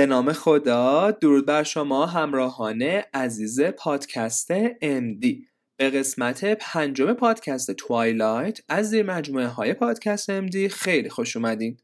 به نام خدا درود بر شما همراهان عزیز پادکست MD به قسمت پنجم پادکست توایلایت از زیر مجموعه های پادکست MD خیلی خوش اومدین.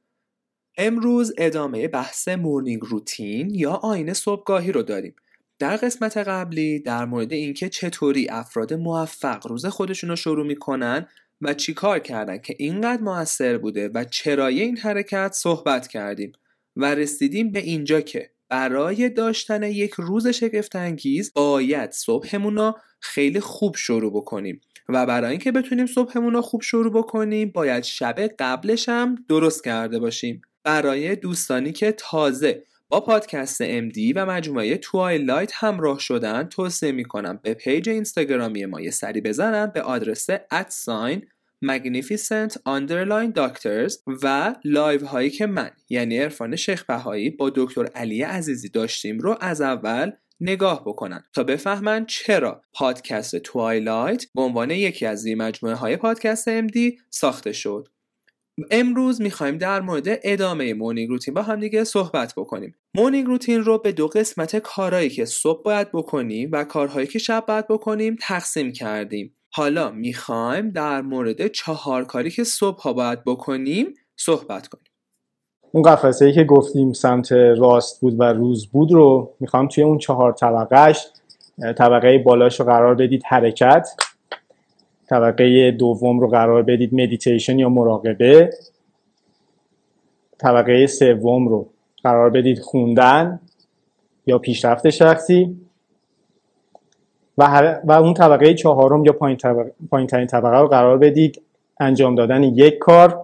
امروز ادامه بحث مورنینگ روتین یا آین صبحگاهی رو داریم. در قسمت قبلی در مورد اینکه چطوری افراد موفق روز خودشون رو شروع می‌کنن و چی کار کردن که اینقدر موثر بوده و چرای این حرکت صحبت کردیم. و رسیدیم به اینجا که برای داشتن یک روز شگفتانگیز باید صبحمون رو خیلی خوب شروع بکنیم و برای اینکه بتونیم صبحمون رو خوب شروع بکنیم باید شب قبلش هم درست کرده باشیم. برای دوستانی که تازه با پادکست MD و مجموعه Twilight همراه شدن توصیه می‌کنم به پیج اینستاگرامی ما یه سری بزنن به آدرس ات‌ساین Magnificent underline Doctors و live هایی که من یعنی عرفان شیخ بهایی با دکتر علی عزیزی داشتیم رو از اول نگاه بکنن تا بفهمن چرا پادکست Twilight به عنوان یکی از این مجموعه های پادکست MD ساخته شد. امروز می‌خوایم در مورد ادامه morning routine با هم دیگه صحبت بکنیم. morning routine رو به دو قسمت کارهایی که صبح باید بکنیم و کارهایی که شب باید بکنیم تقسیم کردیم. حالا می‌خوایم در مورد چهار کاری که صبح ها باید بکنیم صحبت کنیم. اون قفسه ای که گفتیم سمت راست بود و روز بود رو می‌خوام توی اون چهار طبقهش طبقه بالاش رو قرار بدید حرکت. طبقه دوم رو قرار بدید مدیتیشن یا مراقبه. طبقه سوم رو قرار بدید خوندن یا پیشرفت شخصی. و, و اون طبقه چهارم یا پایین, پایین ترین طبقه رو قرار بدید. انجام دادن یک کار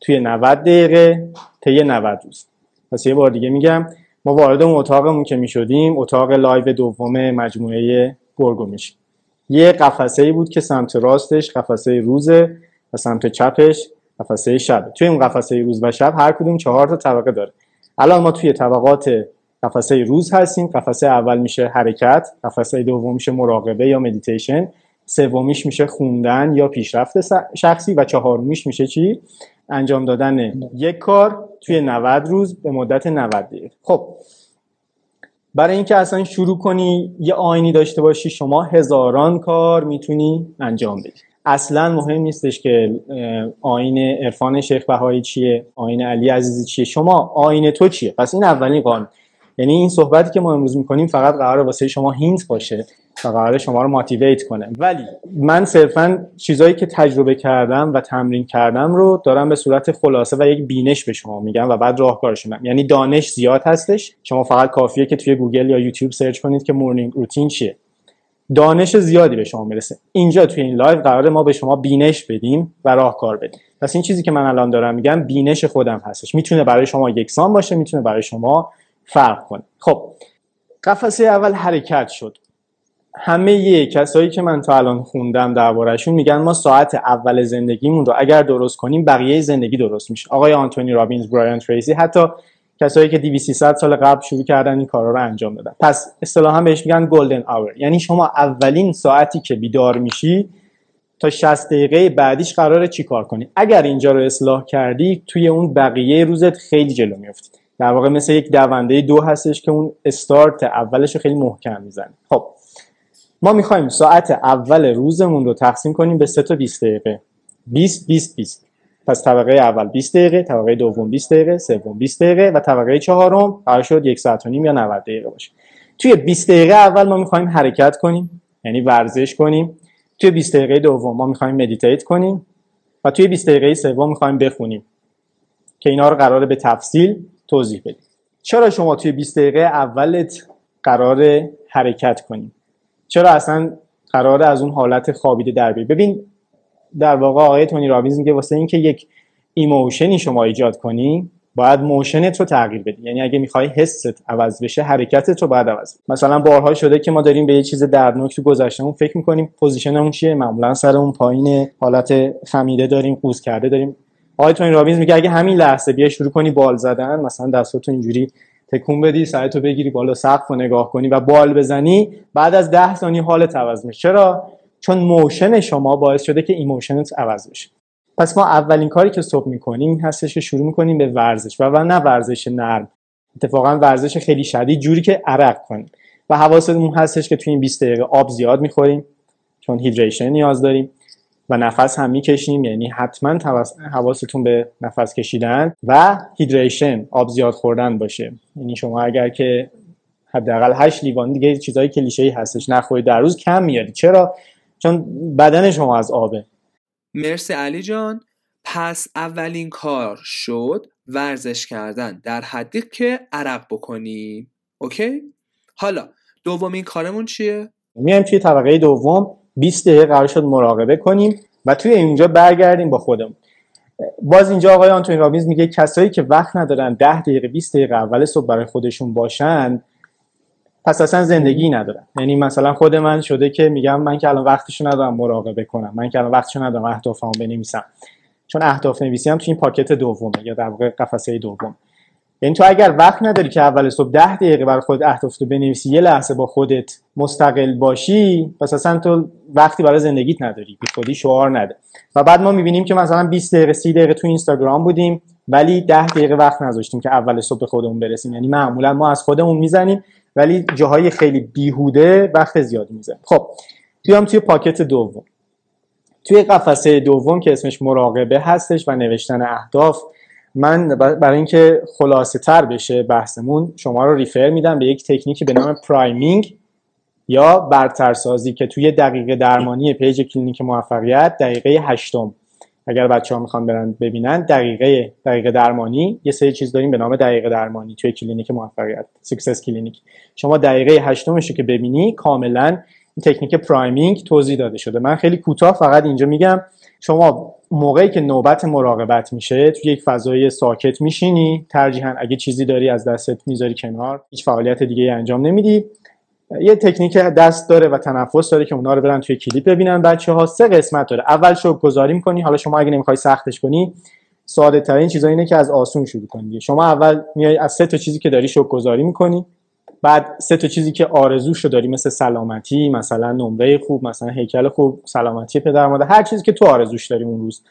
توی 90 دقیقه طی 90 روز. پس یه بار دیگه میگم ما وارد اون اتاقمون که می‌شدیم اتاق live دوم مجموعه گرگ و میشیم یه قفسه ای بود که سمت راستش قفسه روزه و سمت چپش قفسه شب. توی اون قفسه روز و شب هر کدوم چهار تا طبقه داره. الان ما توی طبقات قفسه روز هستیم. قفسه اول میشه حرکت قفسه دوم میشه مراقبه یا مدیتیشن سومیش میشه خوندن یا پیشرفت شخصی و چهارمیش میشه چی؟ انجام دادن یک کار توی 90 روز به مدت 90 دقیقه. خب برای اینکه اصلا شروع کنی یه آینی داشته باشی شما هزاران کار می‌تونی انجام بدی. اصلا مهم نیستش که آین عرفان شیخ بهایی چیه آین علی عزیزی چیه. شما آین تو چیه؟ پس این اولین قانون. یعنی این صحبتی که ما امروز می‌کنیم فقط قرار واسه شما هینت باشه و قرار شما رو motivate کنه. ولی من صرفا چیزایی که تجربه کردم و تمرین کردم رو دارم به صورت خلاصه و یک بینش به شما میگم و بعد راهکارش میگم. یعنی دانش زیاد هستش. شما فقط کافیه که توی گوگل یا یوتیوب search کنید که morning routine چیه. دانش زیادی به شما می‌رسه. اینجا توی این live قرار ما به شما بینش بدیم و راهکار بدیم. پس این چیزی که من الان دارم میگم بینش خودم هستش. می‌تونه برای شما یکسان باشه می‌تونه برای شما فرق کنه. خب قفسه اول حرکت شد. همه یه کسایی که من تا الان خوندم دربارهشون میگن ما ساعت اول زندگیمون رو اگر درست کنیم بقیه زندگی درست میشه. آقای آنتونی رابینز برایان تریسی حتی کسایی که 2300 سال قبل شروع کردن این کارا رو انجام دادن. پس اصطلاحا بهش میگن گلدن آور یعنی شما اولین ساعتی که بیدار میشی تا 60 دقیقه بعدیش قراره چی کار کنی؟ اگر اینجا رو اصلاح کردی توی اون بقیه روزت خیلی جلو میفتی در واقع مثل یک دونده دو هستش که اون استارت اولش رو خیلی محکم می‌زنه. خب ما می‌خوایم ساعت اول روزمون رو تقسیم کنیم به سه تا 20 دقیقه. 20 20 20 پس طبقه اول 20 دقیقه طبقه دوم 20 دقیقه سوم 20 دقیقه و طبقه چهارم قرار شد یک ساعت و نیم یا 90 دقیقه باشه. توی 20 دقیقه اول ما می‌خوایم حرکت کنیم یعنی ورزش کنیم. توی 20 دقیقه دوم ما می‌خوایم مدیتیت کنیم. و توی 20 دقیقه سوم می‌خوایم بخونیم. که اینا رو قراره به تفصیل توضیح بدیم. چرا شما توی 20 دقیقه اولت قرار حرکت کنیم چرا اصلا قرار از اون حالت خوابیده در بیاری ببین در واقع آقای تونی رابینز میگه واسه اینکه یک emotion ی شما ایجاد کنی باید motion ت رو تغییر بدی. یعنی اگه می‌خوای حست عوض بشه حرکتت رو باید عوض بدی مثلا بارها شده که ما داریم به یه چیز دردناک تو گذشتهمون فکر می‌کنیم position مون چیه؟ معمولا سر اون پایین حالت خمیده داریم قوز کرده داریم. آقای تونی رابینز میگه اگه همین لحظه بیا شروع کنی بال زدن مثلا دستاتو اینجوری تکون بدی سرتو بگیری بالا سقف رو نگاه کنی و بال بزنی بعد از ده ثانیه حالت عوض میشه. چرا؟ چون motion شما باعث شده که emotion ت عوض بشه. پس ما اولین کاری که صبح می‌کنیم هستش که شروع می‌کنیم به ورزش و, و نه ورزش نرم. اتفاقا ورزش خیلی شدید جوری که عرق کنیم. و حواستمون هستش که توی این 20 دقیقه آب زیاد می‌خوریم چون هیدریشن نیاز داریم. و نفس هم می‌کشیم یعنی حتما حواستون به نفس کشیدن و هیدریشن آب زیاد خوردن باشه. یعنی شما اگر که حداقل 8 لیوان دیگه چیزای کلیشه ای هستش نخورید در روز کم میاری چرا؟ چون بدن شما از آبه. مرسی علی جان. پس اولین کار شد ورزش کردن در حدی که عرق بکنیم. اوکی؟ حالا دومین کارمون چیه؟ میایم توی طبقه دوم. 20 دقیقه قرار شد مراقبه کنیم و توی اینجا برگردیم با خودمون. باز اینجا آقای آنتونی رابینز میگه کسایی که وقت ندارن 10 دقیقه 20 دقیقه اول صبح برای خودشون باشن پس اصلا زندگی ندارن. یعنی مثلا خود من شده که میگم من که الان وقتشو ندارم مراقبه کنم من که الان وقتشو ندارم اهدافمو بنویسم. چون اهداف نویسی هم تو این پاکت دومه یا در واقع قفسه دوم. یعنی تو اگر وقت نداری که اول صبح ده دقیقه برای خود اهداف رو بنویسی یه لحظه با خودت مستقل باشی پس اصلا تو وقتی برای زندگیت نداری بی خودی شعار نده. و بعد ما می‌بینیم که مثلا 20 دقیقه 30 دقیقه تو اینستاگرام بودیم ولی 10 دقیقه وقت نذاشتیم که اول صبح خودمون برسیم. یعنی معمولا ما از خودمون می‌زنیم ولی جاهای خیلی بیهوده وقت زیادی می‌زنیم. خب بیام توی پاکت دوم. توی قفسه دوم که اسمش مراقبه هستش و نوشتن اهداف من برای اینکه خلاصه تر بشه بحثمون شما رو refer میدم به یک تکنیکی به نام priming یا برترسازی که توی دقیقه درمانی پیج کلینیک موفقیت دقیقه هشتم. اگر بچه ها می‌خوان برن ببینن دقیقه دقیقه درمانی. یه سری چیز داریم به نام دقیقه درمانی توی کلینیک موفقیت success clinic. شما دقیقه هشتمش که ببینی کاملا تکنیک priming توضیح داده شده. من خیلی کوتاه فقط اینجا میگم. شما موقعی که نوبت مراقبت میشه توی یک فضای ساکت میشینی ترجیحاً اگه چیزی داری از دستت می‌ذاری کنار هیچ فعالیت دیگه انجام نمیدی. یه تکنیک دست داره و تنفس داره که اونا رو برن توی کلیپ ببینن. بچه ها سه قسمت داره. اول شو گذاری می‌کنی حالا شما اگه نمی‌خوای سختش کنی ساده ترین چیزا اینه که از آسون شروع کنی. شما اول میای از سه تا چیزی که داری شو گذاری می‌کنی. بعد سه تا چیزی که آرزوشو داری مثل سلامتی مثلا نمره خوب مثلا هیکل خوب سلامتی پدر مادر هر چیزی که تو آرزوش داری اون روز.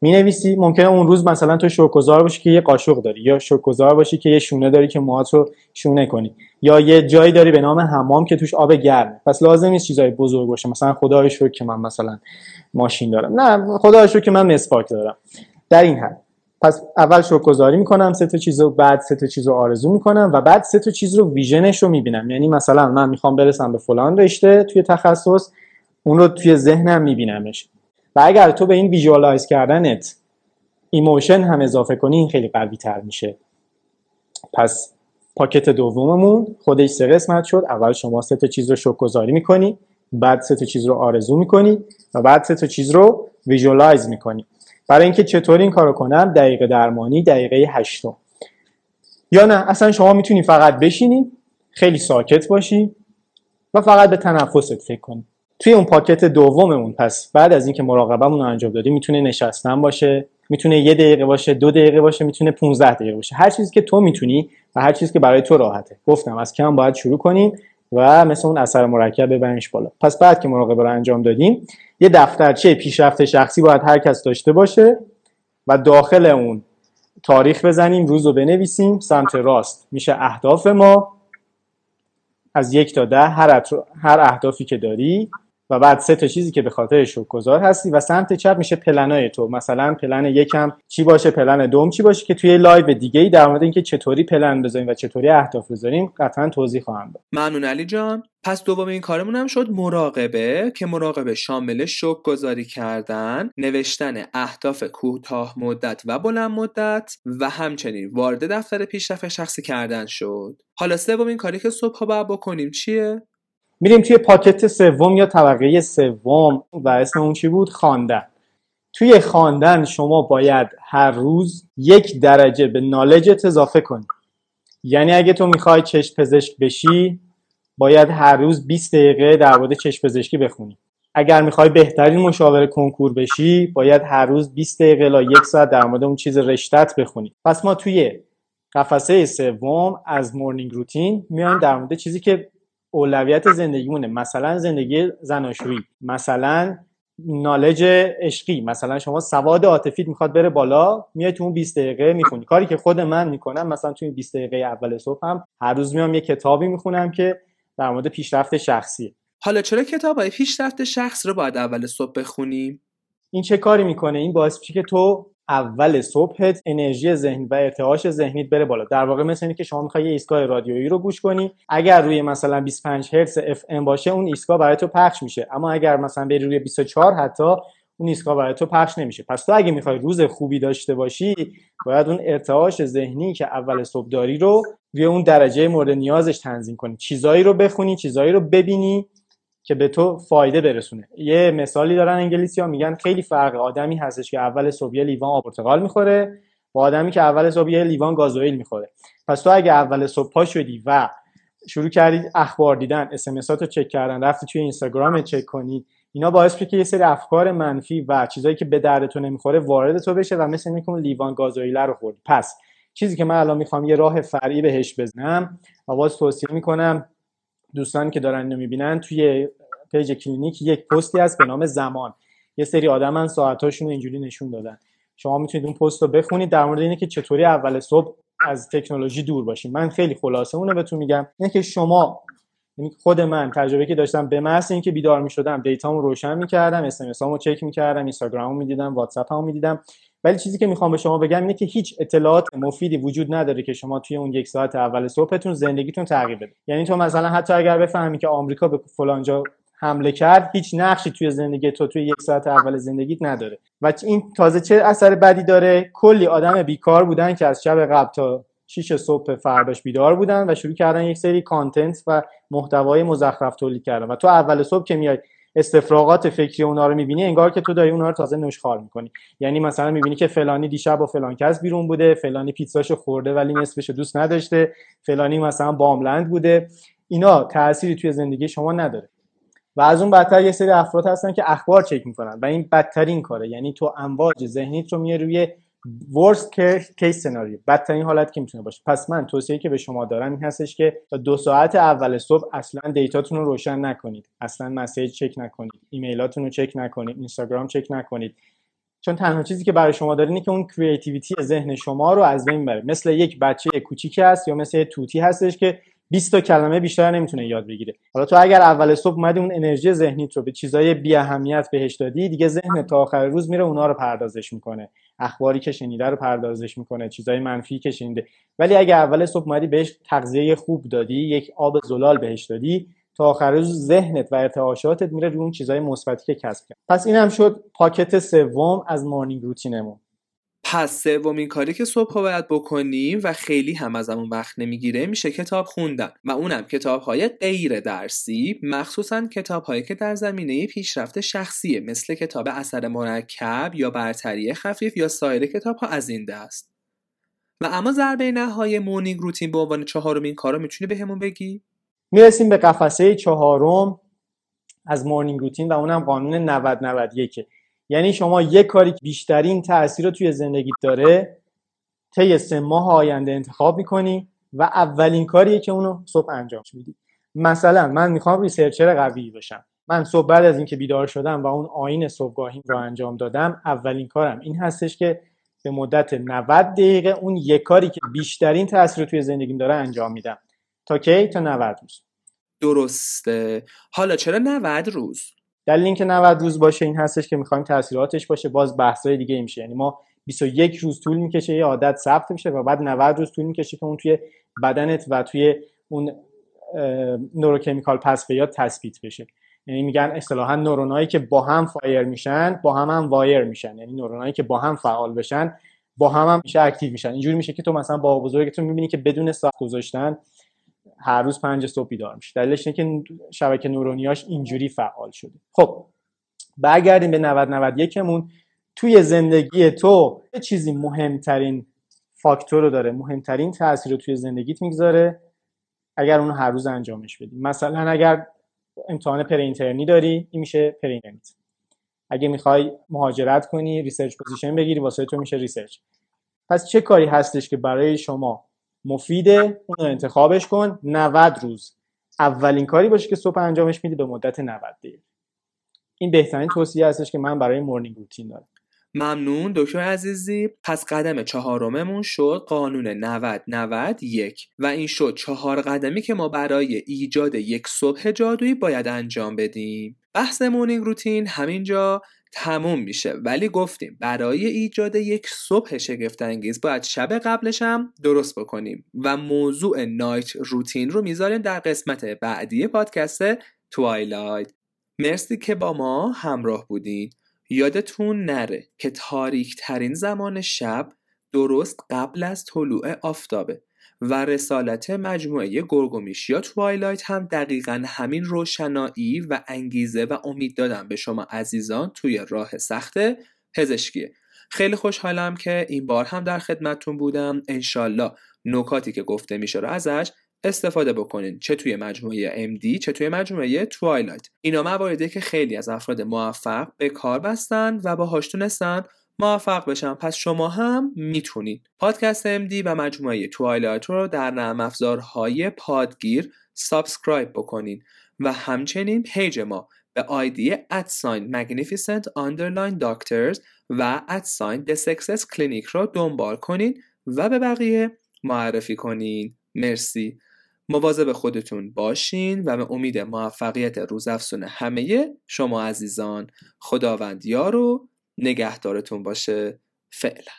می نویسی ممکنه اون روز مثلا تو شوکوزار باشی که یه قاشق داری یا شوکوزار باشی که یه شونه داری که موهات رو شونه کنی یا یه جایی داری به نام حمام که توش آب گرمه. پس لازم نیست چیزای بزرگ باشه. مثلا خدای شکر که من مثلا ماشین دارم. نه خدای شکر که من مسواک دارم. در این حد. پس اول شکرگزاری می‌کنم سه تا چیزو بعد سه تا چیزو آرزو می‌کنم و بعد سه تا چیز رو ویژنش رو می‌بینم. یعنی مثلا من می‌خوام برسم به فلان رشته توی تخصص اون رو توی ذهنم میبینمش. و اگر تو به این visualize کردنت emotion هم اضافه کنی این خیلی قوی تر میشه. پس پاکت دوممون خودش سه قسمت شد. اول شما سه تا چیز رو شکرگزاری می‌کنی بعد سه تا چیز رو آرزو می‌کنی و بعد سه تا چیز رو visualize می‌کنی. برای اینکه چطور این کارو کنم؟ دقیقه درمانی دقیقه هشتم. یا نه اصلا شما می‌تونی فقط بشینی خیلی ساکت باشی و فقط به تنفست فکر کنی. توی اون پاکت دوممون پس بعد از اینکه مراقبهمون رو انجام دادیم می‌تونه نشستن باشه می‌تونه یه دقیقه باشه دو دقیقه باشه می‌تونه 15 دقیقه باشه. هر چیزی که تو می‌تونی و هر چیزی که برای تو راحته. گفتم از کم باید شروع کنیم و مثل اون اثر مرکب ببرنش بالا. پس بعد که مراقبه رو انجام دادیم یه دفترچه پیشرفت شخصی باید هر کس داشته باشه و داخل اون تاریخ بزنیم روز رو بنویسیم سمت راست. میشه اهداف ما. از یک تا ده هر, هر اهدافی که داری و بعد سه تا چیزی که به خاطرش شکرگزار هستی و سمت چپ میشه پلنای تو. مثلا پلن یکم چی باشه پلن دوم چی باشه که توی live دیگه ای در مورد اینکه چطوری پلن بذاریم و چطوری اهداف بذاریم قطعا توضیح خواهم داد. ممنون علی جان. پس دوم این کارمون هم شد مراقبه که مراقبه شامل شکرگزاری کردن نوشتن اهداف کوتاه مدت و بلند مدت و همچنین وارد دفتر پیشرفت شخصی کردن شد. حالا سومین کاری که صبح باید بکنیم چیه؟ میریم توی پاکت سوم یا طبقه سوم و اسم اون چی بود؟ خواندن. توی خواندن شما باید هر روز یک درجه به نالجت اضافه کنی. یعنی اگه تو می‌خوای چشم پزشک بشی باید هر روز 20 دقیقه در مورد چشم پزشکی بخونی. اگر می‌خوای بهترین مشاور کنکور بشی باید هر روز 20 دقیقه تا یک ساعت در مورد اون چیز رشتت بخونی. پس ما توی قفسه سوم از مورنینگ روتین میایم در مورد چیزی که اولویت زندگیمونه. مثلا زندگی زناشویی مثلا نالج عشقی مثلا شما سواد عاطفیت می‌خواد بره بالا میای تو اون 20 دقیقه می‌خونی. کاری که خود من می‌کنم مثلا تو این 20 دقیقه اول صبح هم هر روز میام یه کتابی می‌خونم که در مورد پیشرفت شخصیه حالا چرا کتاب های پیشرفت شخص رو باید اول صبح بخونیم این چه کاری می‌کنه؟ این باعث میشه که تو اول صبحت انرژی ذهنی و ارتعاش ذهنیت بره بالا. در واقع مثل اینه که شما می‌خوای یه ایستگاه رادیویی رو گوش کنی. اگر روی مثلا 25 هرتز اف ام باشه اون ایستگاه برای تو پخش میشه. اما اگر مثلا بری روی 24 حتی اون ایستگاه برای تو پخش نمیشه. پس تو اگه می‌خوای روز خوبی داشته باشی باید اون ارتعاش ذهنی که اول صبح داری رو روی اون درجه مورد نیازش تنظیم کنی. چیزایی رو بخونی چیزایی رو ببینی. که به تو فایده برسونه. یه مثالی دارن انگلیسی ها میگن خیلی فرق آدمی هستش که اول صبح یه لیوان آب پرتقال می‌خوره با آدمی که اول صبح یه لیوان گازوئیل می‌خوره. پس تو اگه اول صبح پا شدی و شروع کردی اخبار دیدن اس رو چک کردن رفتی توی اینستاگرام چک کنی اینا باعث میشه که یه سری افکار منفی و چیزایی که به درد تو نمی‌خوره وارد تو بشه و مثل اینکه اون لیوان گازوئیل رو خوردی. پس چیزی که من الان می‌خوام یه راه فرعی بهش بزنم و باز توصیه می‌کنم. دوستانی که دارن اینو می‌بینن توی پیج کلینیک یک پستی هست به نام زمان. یه سری آدمن ساعتاشون اینجوری نشون دادن. شما می‌تونید اون پست رو بخونید. در مورد اینه که چطوری اول صبح از تکنولوژی دور باشیم. من خیلی خلاصه اونو بهتون میگم. اینه که شما یعنی خود من تجربه که داشتم به محض اینکه بیدار می‌شدم data مو روشن می‌کردم SMS چک می‌کردم اینستاگرامو می‌دیدم واتساپمو می‌دیدم. ولی چیزی که می‌خوام به شما بگم اینه که هیچ اطلاعات مفیدی وجود نداره که شما توی اون یک ساعت اول صبحتون زندگیتون تغییر بده. یعنی تو مثلا حتی اگر بفهمی که آمریکا به فلانجا حمله کرد هیچ نقشی توی زندگی تو توی یک ساعت اول زندگیت نداره. و این تازه چه اثر بدی داره؟ کلی آدم بیکار بودن که از شب قبل تا 6 صبح فرداش بیدار بودن و شروع کردن یک سری content و محتوای مزخرف تولید کردن. و تو اول صبح که میای استفراغات فکری اونا رو می‌بینی انگار که تو داری اونا رو تازه نوشخوار می‌کنی. یعنی مثلا می‌بینی که فلانی دیشب با فلان کس بیرون بوده فلانی پیتزاشو خورده ولی نصفشو دوست نداشته فلانی مثلا باملند بوده. اینا تأثیری توی زندگی شما نداره. و از اون بدتر یه سری افراد هستن که اخبار چک می‌کنن و این بدترین کاره. یعنی تو امواج ذهنیت رو میاری روی worst case scenario بدترین حالت که می‌تونه باشه؟ پس من توصیه که به شما دارم این هستش که تا دو ساعت اول صبح اصلا data تون رو روشن نکنید. اصلا message چک نکنید. ایمیلاتون رو چک نکنید. اینستاگرام چک نکنید. چون تنها چیزی که برای شما داره اینه که اون creativity ذهن شما رو از بین بره مثل یک بچه کوچیکی هست یا مثل طوطی هستش که 20 تا کلمه بیشتر نمی‌تونه یاد بگیره. حالا تو اگر اول صبح اومدی اون انرژی ذهنیت رو به چیزای بی اهمیت بهش دادی دیگه ذهن تا آخر روز میره اونا رو پردازش می‌کنه. اخباری که شنیده رو پردازش می‌کنه چیزای منفی که شنیده. ولی اگر اول صبح اومدی بهش تغذیه خوب دادی یک آب زلال بهش دادی تا آخر روز ذهنت و ارتعاشاتت میره روی اون چیزای مثبتی که کسب کرد. پس اینم شد پاکت سوم از morning routine مون پس سومین کاری که صبح باید بکنیم و خیلی هم از همون وقت نمی‌گیره میشه کتاب خوندن و اونم کتاب های غیر درسی مخصوصا کتاب هایی که در زمینه پیشرفت شخصیه مثل کتاب اثر مرکب یا برتری خفیف یا سایر کتاب ها از این دست. و اما ضربه نهای مورنینگ روتین به عنوان چهارمین کار رو می‌تونی بهمون بگی؟ می‌رسیم به قفسه چهارم از مورنینگ روتین و اونم قانون 90 91 یعنی شما یک کاری که بیشترین تاثیر رو توی زندگیت داره طی سه ماه آینده انتخاب می‌کنی و اولین کاریه که اونو صبح انجام میدی. مثلا من می‌خوام ریسرچر قوی باشم. من صبح بعد از اینکه بیدار شدم و اون آین صبحگاهیم رو انجام دادم اولین کارم این هستش که به مدت 90 دقیقه اون یک کاری که بیشترین تاثیر توی زندگیم داره انجام میدم. تا کی؟ تا 90 روز. درسته. حالا چرا 90 روز؟ دلیل اینکه 90 روز باشه این هستش که می‌خوایم تاثیراتش باشه. باز بحثای دیگه میشه. یعنی ما 21 روز طول می‌کشه یه عادت ثبت میشه و بعد 90 روز طول می‌کشه که اون توی بدنت و توی اون نوروکمیکال یاد تثبیت بشه. یعنی میگن اصطلاحا نورونایی که با هم فایر میشن با هم هم وایر میشن. یعنی نورونایی که با هم فعال بشن با هم هم میشه اکتیو میشن. اینجوری میشه که تو مثلا با بزرگتون می‌بینی که بدون ساخت گذاشتن هر روز پنج صبح بیدار میشه دلیلش اینه که شبکه نورونیاش اینجوری فعال شده. خب برگردیم به 90 91 مون توی زندگی تو چه چیزی مهمترین فاکتور رو داره مهمترین تاثیر رو توی زندگیت می‌گذاره اگر اونو هر روز انجامش بدی. مثلا اگر امتحان پره‌اینترنی داری این میشه پره‌اینترنیت اگه می‌خوای مهاجرت کنی research position بگیری واسه تو میشه research. پس چه کاری هستش که برای شما مفیده اون انتخابش کن. 90 روز. اولین کاری باشه که صبح انجامش میدی به مدت 90 دقیقه. این بهترین توصیه هستش که من برای مورنینگ روتین دارم. ممنون دکتر عزیزی. پس قدم چهارممون شد. قانون 90 90 یک. و این شد چهار قدمی که ما برای ایجاد یک صبح جادویی باید انجام بدیم. بحث مورنینگ روتین همینجا. تموم میشه. ولی گفتیم برای ایجاد یک صبح شگفت انگیز باید شب قبلش هم درست بکنیم و موضوع نایت روتین رو می‌ذاریم در قسمت بعدی پادکست توایلایت مرسی که با ما همراه بودین. یادتون نره که تاریک ترین زمان شب درست قبل از طلوع آفتابه. و رسالت مجموعه گرگومیش یا توایلایت هم دقیقا همین روشنایی و انگیزه و امید دادن به شما عزیزان توی راه سخت پزشکیه خیلی خوشحالم که این بار هم در خدمتتون بودم. انشالله نکاتی که گفته میشه رو ازش استفاده بکنین. چه توی مجموعه MD چه توی مجموعه توایلایت. اینا مواردی که خیلی از افراد موفق به کار بستن و باهاش تونستن موفق بشن پس شما هم می‌تونید پادکست MD و مجموعه توایلایت رو در نرم افزارهای پادگیر subscribe بکنین و همچنین page ما به آیدی ادساین magnificent underline doctors و ادساین success clinic رو دنبال کنین و به بقیه معرفی کنین. مرسی. مواظب خودتون باشین و به امید موفقیت روزافزون همه شما عزیزان خداوند یار نگهدارتون باشه. فعلا.